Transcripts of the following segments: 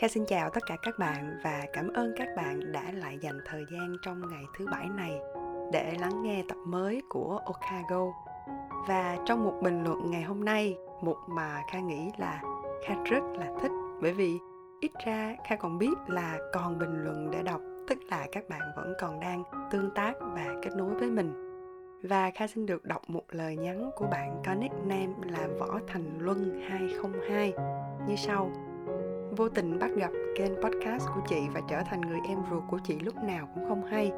Kha xin chào tất cả các bạn và cảm ơn các bạn đã lại dành thời gian trong ngày thứ bảy này để lắng nghe tập mới của Okago. Và trong một bình luận ngày hôm nay, một mà Kha nghĩ là Kha rất là thích bởi vì ít ra Kha còn biết là còn bình luận để đọc, tức là các bạn vẫn còn đang tương tác và kết nối với mình. Và Kha xin được đọc một lời nhắn của bạn có nickname là Võ Thành Luân 202 như sau vô tình bắt gặp kênh podcast của chị và trở thành người em ruột của chị lúc nào cũng không hay.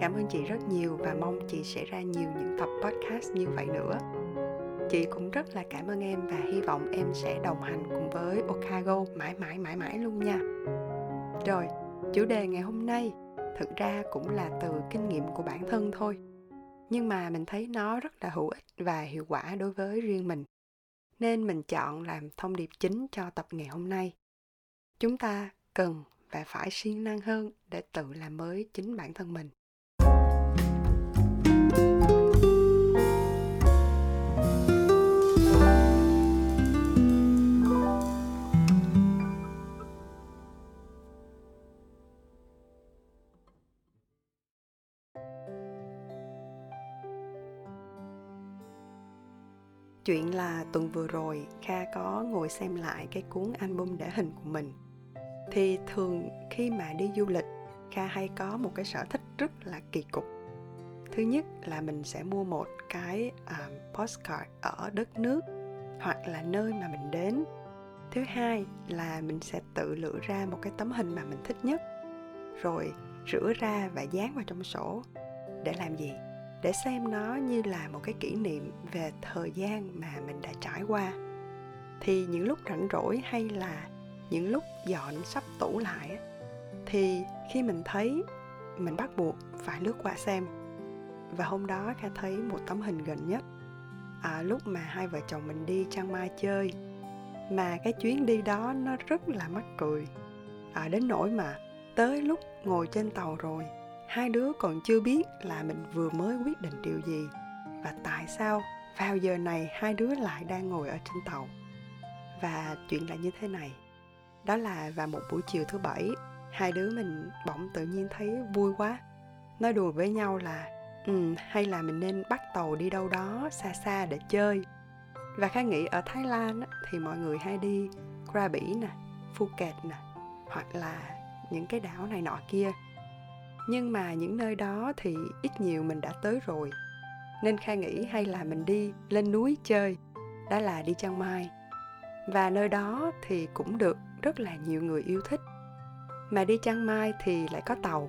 Cảm ơn chị rất nhiều và mong chị sẽ ra nhiều những tập podcast như vậy nữa. Chị cũng rất là cảm ơn em và hy vọng em sẽ đồng hành cùng với Okago mãi mãi mãi mãi luôn nha. Rồi, chủ đề ngày hôm nay thực ra cũng là từ kinh nghiệm của bản thân thôi, nhưng mà mình thấy nó rất là hữu ích và hiệu quả đối với riêng mình, nên mình chọn làm thông điệp chính cho tập ngày hôm nay chúng ta cần và phải siêng năng hơn để tự làm mới chính bản thân mình. Chuyện là tuần vừa rồi, kha có ngồi xem lại cái cuốn album để hình của mình thì thường khi mà đi du lịch kha hay có một cái sở thích rất là kỳ cục. Thứ nhất là mình sẽ mua một cái um, postcard ở đất nước hoặc là nơi mà mình đến. Thứ hai là mình sẽ tự lựa ra một cái tấm hình mà mình thích nhất rồi rửa ra và dán vào trong sổ. Để làm gì? Để xem nó như là một cái kỷ niệm về thời gian mà mình đã trải qua. Thì những lúc rảnh rỗi hay là những lúc dọn sắp tủ lại thì khi mình thấy mình bắt buộc phải lướt qua xem. Và hôm đó kha thấy một tấm hình gần nhất. À, lúc mà hai vợ chồng mình đi trang Mai chơi mà cái chuyến đi đó nó rất là mắc cười. À, đến nỗi mà tới lúc ngồi trên tàu rồi hai đứa còn chưa biết là mình vừa mới quyết định điều gì và tại sao vào giờ này hai đứa lại đang ngồi ở trên tàu. Và chuyện là như thế này đó là vào một buổi chiều thứ bảy, hai đứa mình bỗng tự nhiên thấy vui quá. Nói đùa với nhau là ừ hay là mình nên bắt tàu đi đâu đó xa xa để chơi? Và khá nghĩ ở thái lan thì mọi người hay đi krabi nè, phuket nè, hoặc là những cái đảo này nọ kia. Nhưng mà những nơi đó thì ít nhiều mình đã tới rồi, nên kha nghĩ hay là mình đi lên núi chơi, đó là đi chiang mai. Và nơi đó thì cũng được rất là nhiều người yêu thích mà đi Chiang Mai thì lại có tàu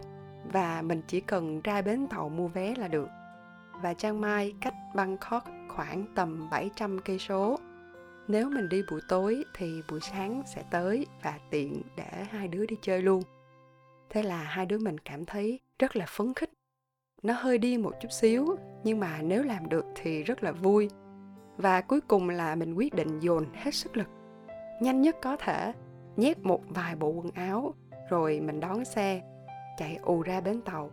và mình chỉ cần ra bến tàu mua vé là được. Và Chiang Mai cách Bangkok khoảng tầm 700 cây số. Nếu mình đi buổi tối thì buổi sáng sẽ tới và tiện để hai đứa đi chơi luôn. Thế là hai đứa mình cảm thấy rất là phấn khích. Nó hơi đi một chút xíu, nhưng mà nếu làm được thì rất là vui. Và cuối cùng là mình quyết định dồn hết sức lực nhanh nhất có thể nhét một vài bộ quần áo, rồi mình đón xe, chạy ù ra bến tàu.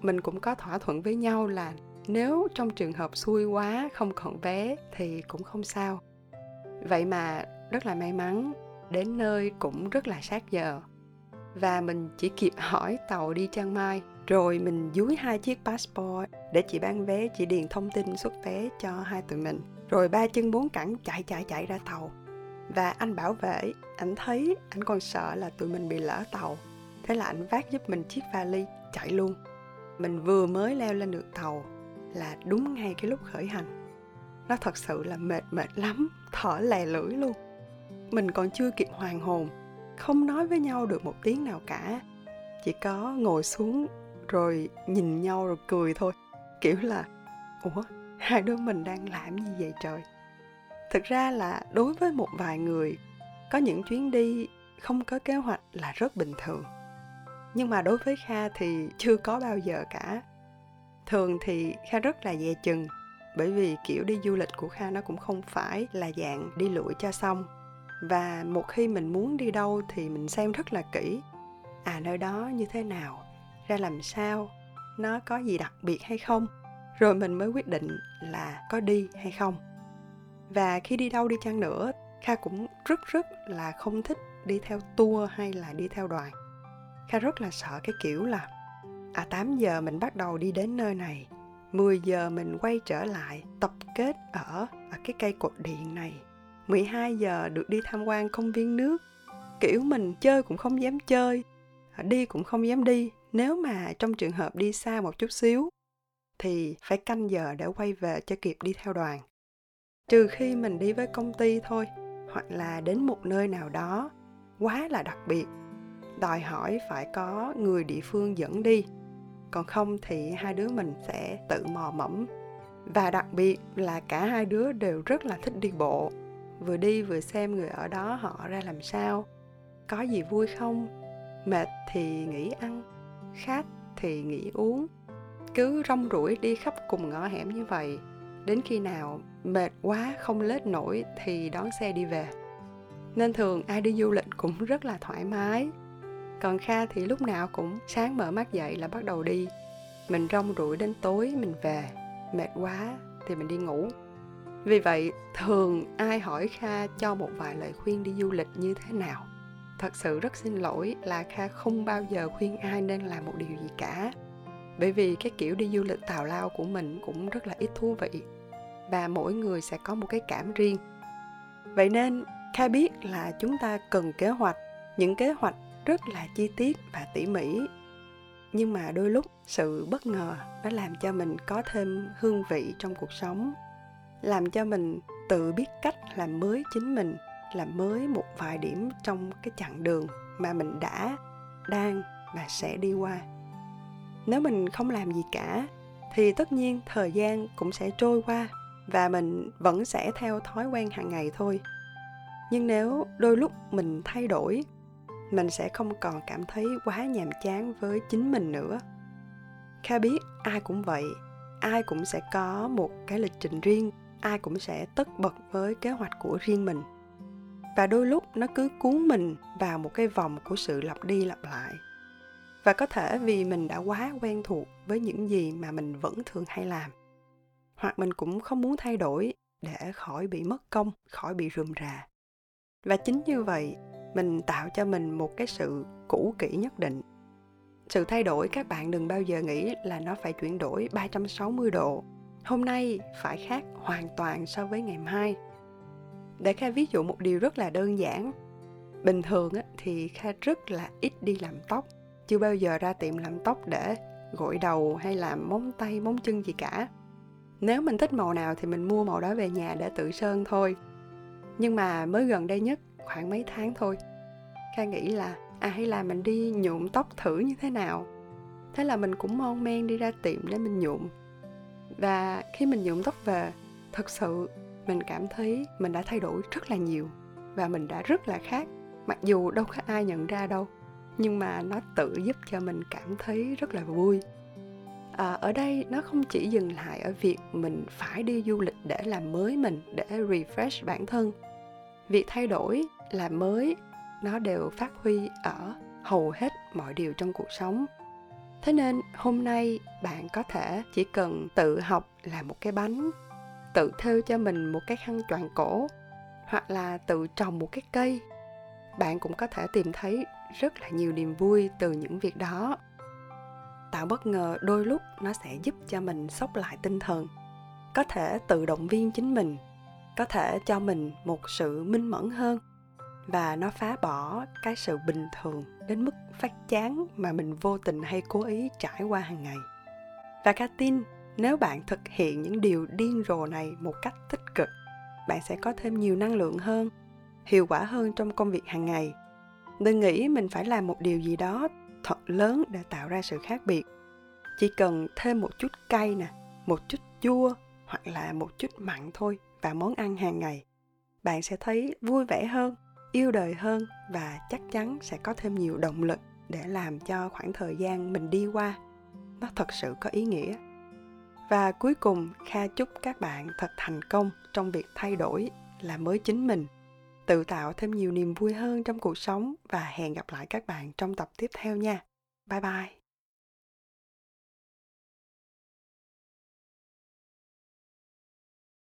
Mình cũng có thỏa thuận với nhau là nếu trong trường hợp xui quá, không còn vé thì cũng không sao. Vậy mà rất là may mắn, đến nơi cũng rất là sát giờ. Và mình chỉ kịp hỏi tàu đi Chiang Mai, rồi mình dúi hai chiếc passport để chị bán vé, chị điền thông tin xuất vé cho hai tụi mình. Rồi ba chân bốn cẳng chạy chạy chạy ra tàu và anh bảo vệ, anh thấy, anh còn sợ là tụi mình bị lỡ tàu. Thế là anh vác giúp mình chiếc vali, chạy luôn. Mình vừa mới leo lên được tàu là đúng ngay cái lúc khởi hành. Nó thật sự là mệt mệt lắm, thở lè lưỡi luôn. Mình còn chưa kịp hoàn hồn, không nói với nhau được một tiếng nào cả. Chỉ có ngồi xuống rồi nhìn nhau rồi cười thôi. Kiểu là, ủa, hai đứa mình đang làm gì vậy trời? Thực ra là đối với một vài người, có những chuyến đi không có kế hoạch là rất bình thường. Nhưng mà đối với kha thì chưa có bao giờ cả. Thường thì kha rất là dè chừng, bởi vì kiểu đi du lịch của kha nó cũng không phải là dạng đi lụi cho xong. Và một khi mình muốn đi đâu thì mình xem rất là kỹ. À nơi đó như thế nào? Ra làm sao? Nó có gì đặc biệt hay không? Rồi mình mới quyết định là có đi hay không và khi đi đâu đi chăng nữa kha cũng rất rất là không thích đi theo tour hay là đi theo đoàn. Kha rất là sợ cái kiểu là à 8 giờ mình bắt đầu đi đến nơi này 10 giờ mình quay trở lại tập kết ở, ở cái cây cột điện này 12 giờ được đi tham quan công viên nước. Kiểu mình chơi cũng không dám chơi đi cũng không dám đi. Nếu mà trong trường hợp đi xa một chút xíu thì phải canh giờ để quay về cho kịp đi theo đoàn trừ khi mình đi với công ty thôi, hoặc là đến một nơi nào đó quá là đặc biệt, đòi hỏi phải có người địa phương dẫn đi. Còn không thì hai đứa mình sẽ tự mò mẫm. Và đặc biệt là cả hai đứa đều rất là thích đi bộ. Vừa đi vừa xem người ở đó họ ra làm sao. Có gì vui không? Mệt thì nghỉ ăn, khát thì nghỉ uống. Cứ rong ruổi đi khắp cùng ngõ hẻm như vậy đến khi nào mệt quá không lết nổi thì đón xe đi về. Nên thường ai đi du lịch cũng rất là thoải mái. Còn kha thì lúc nào cũng sáng mở mắt dậy là bắt đầu đi. Mình rong ruổi đến tối mình về, mệt quá thì mình đi ngủ. Vì vậy, thường ai hỏi kha cho một vài lời khuyên đi du lịch như thế nào? Thật sự rất xin lỗi là kha không bao giờ khuyên ai nên làm một điều gì cả. Bởi vì cái kiểu đi du lịch tào lao của mình cũng rất là ít thú vị và mỗi người sẽ có một cái cảm riêng. Vậy nên, kha biết là chúng ta cần kế hoạch, những kế hoạch rất là chi tiết và tỉ mỉ. Nhưng mà đôi lúc sự bất ngờ nó làm cho mình có thêm hương vị trong cuộc sống, làm cho mình tự biết cách làm mới chính mình, làm mới một vài điểm trong cái chặng đường mà mình đã, đang và sẽ đi qua. Nếu mình không làm gì cả, thì tất nhiên thời gian cũng sẽ trôi qua và mình vẫn sẽ theo thói quen hàng ngày thôi. Nhưng nếu đôi lúc mình thay đổi, mình sẽ không còn cảm thấy quá nhàm chán với chính mình nữa. Kha biết ai cũng vậy, ai cũng sẽ có một cái lịch trình riêng, ai cũng sẽ tất bật với kế hoạch của riêng mình. Và đôi lúc nó cứ cuốn mình vào một cái vòng của sự lặp đi lặp lại. Và có thể vì mình đã quá quen thuộc với những gì mà mình vẫn thường hay làm hoặc mình cũng không muốn thay đổi để khỏi bị mất công khỏi bị rườm rà và chính như vậy mình tạo cho mình một cái sự cũ kỹ nhất định sự thay đổi các bạn đừng bao giờ nghĩ là nó phải chuyển đổi 360 độ. Hôm nay phải khác hoàn toàn so với ngày mai. Để Kha ví dụ một điều rất là đơn giản. Bình thường thì Kha rất là ít đi làm tóc. Chưa bao giờ ra tiệm làm tóc để gội đầu hay làm móng tay, móng chân gì cả. Nếu mình thích màu nào thì mình mua màu đó về nhà để tự sơn thôi. Nhưng mà mới gần đây nhất, khoảng mấy tháng thôi, Kha nghĩ là à hay là mình đi nhuộm tóc thử như thế nào. Thế là mình cũng mon men đi ra tiệm để mình nhuộm. Và khi mình nhuộm tóc về, thật sự mình cảm thấy mình đã thay đổi rất là nhiều và mình đã rất là khác. Mặc dù đâu có ai nhận ra đâu, nhưng mà nó tự giúp cho mình cảm thấy rất là vui à, ở đây nó không chỉ dừng lại ở việc mình phải đi du lịch để làm mới mình để refresh bản thân. Việc thay đổi làm mới nó đều phát huy ở hầu hết mọi điều trong cuộc sống. Thế nên hôm nay bạn có thể chỉ cần tự học làm một cái bánh tự thêu cho mình một cái khăn choàng cổ hoặc là tự trồng một cái cây. Bạn cũng có thể tìm thấy rất là nhiều niềm vui từ những việc đó tạo bất ngờ đôi lúc nó sẽ giúp cho mình sốc lại tinh thần. Có thể tự động viên chính mình, có thể cho mình một sự minh mẫn hơn và nó phá bỏ cái sự bình thường đến mức phát chán mà mình vô tình hay cố ý trải qua hàng ngày. Và cá tin nếu bạn thực hiện những điều điên rồ này một cách tích cực, bạn sẽ có thêm nhiều năng lượng hơn, hiệu quả hơn trong công việc hàng ngày. Đừng nghĩ mình phải làm một điều gì đó thật lớn để tạo ra sự khác biệt. Chỉ cần thêm một chút cay nè, một chút chua, hoặc là một chút mặn thôi vào món ăn hàng ngày, bạn sẽ thấy vui vẻ hơn, yêu đời hơn và chắc chắn sẽ có thêm nhiều động lực để làm cho khoảng thời gian mình đi qua nó thật sự có ý nghĩa. Và cuối cùng, kha chúc các bạn thật thành công trong việc thay đổi là mới chính mình tự tạo thêm nhiều niềm vui hơn trong cuộc sống và hẹn gặp lại các bạn trong tập tiếp theo nha. Bye bye.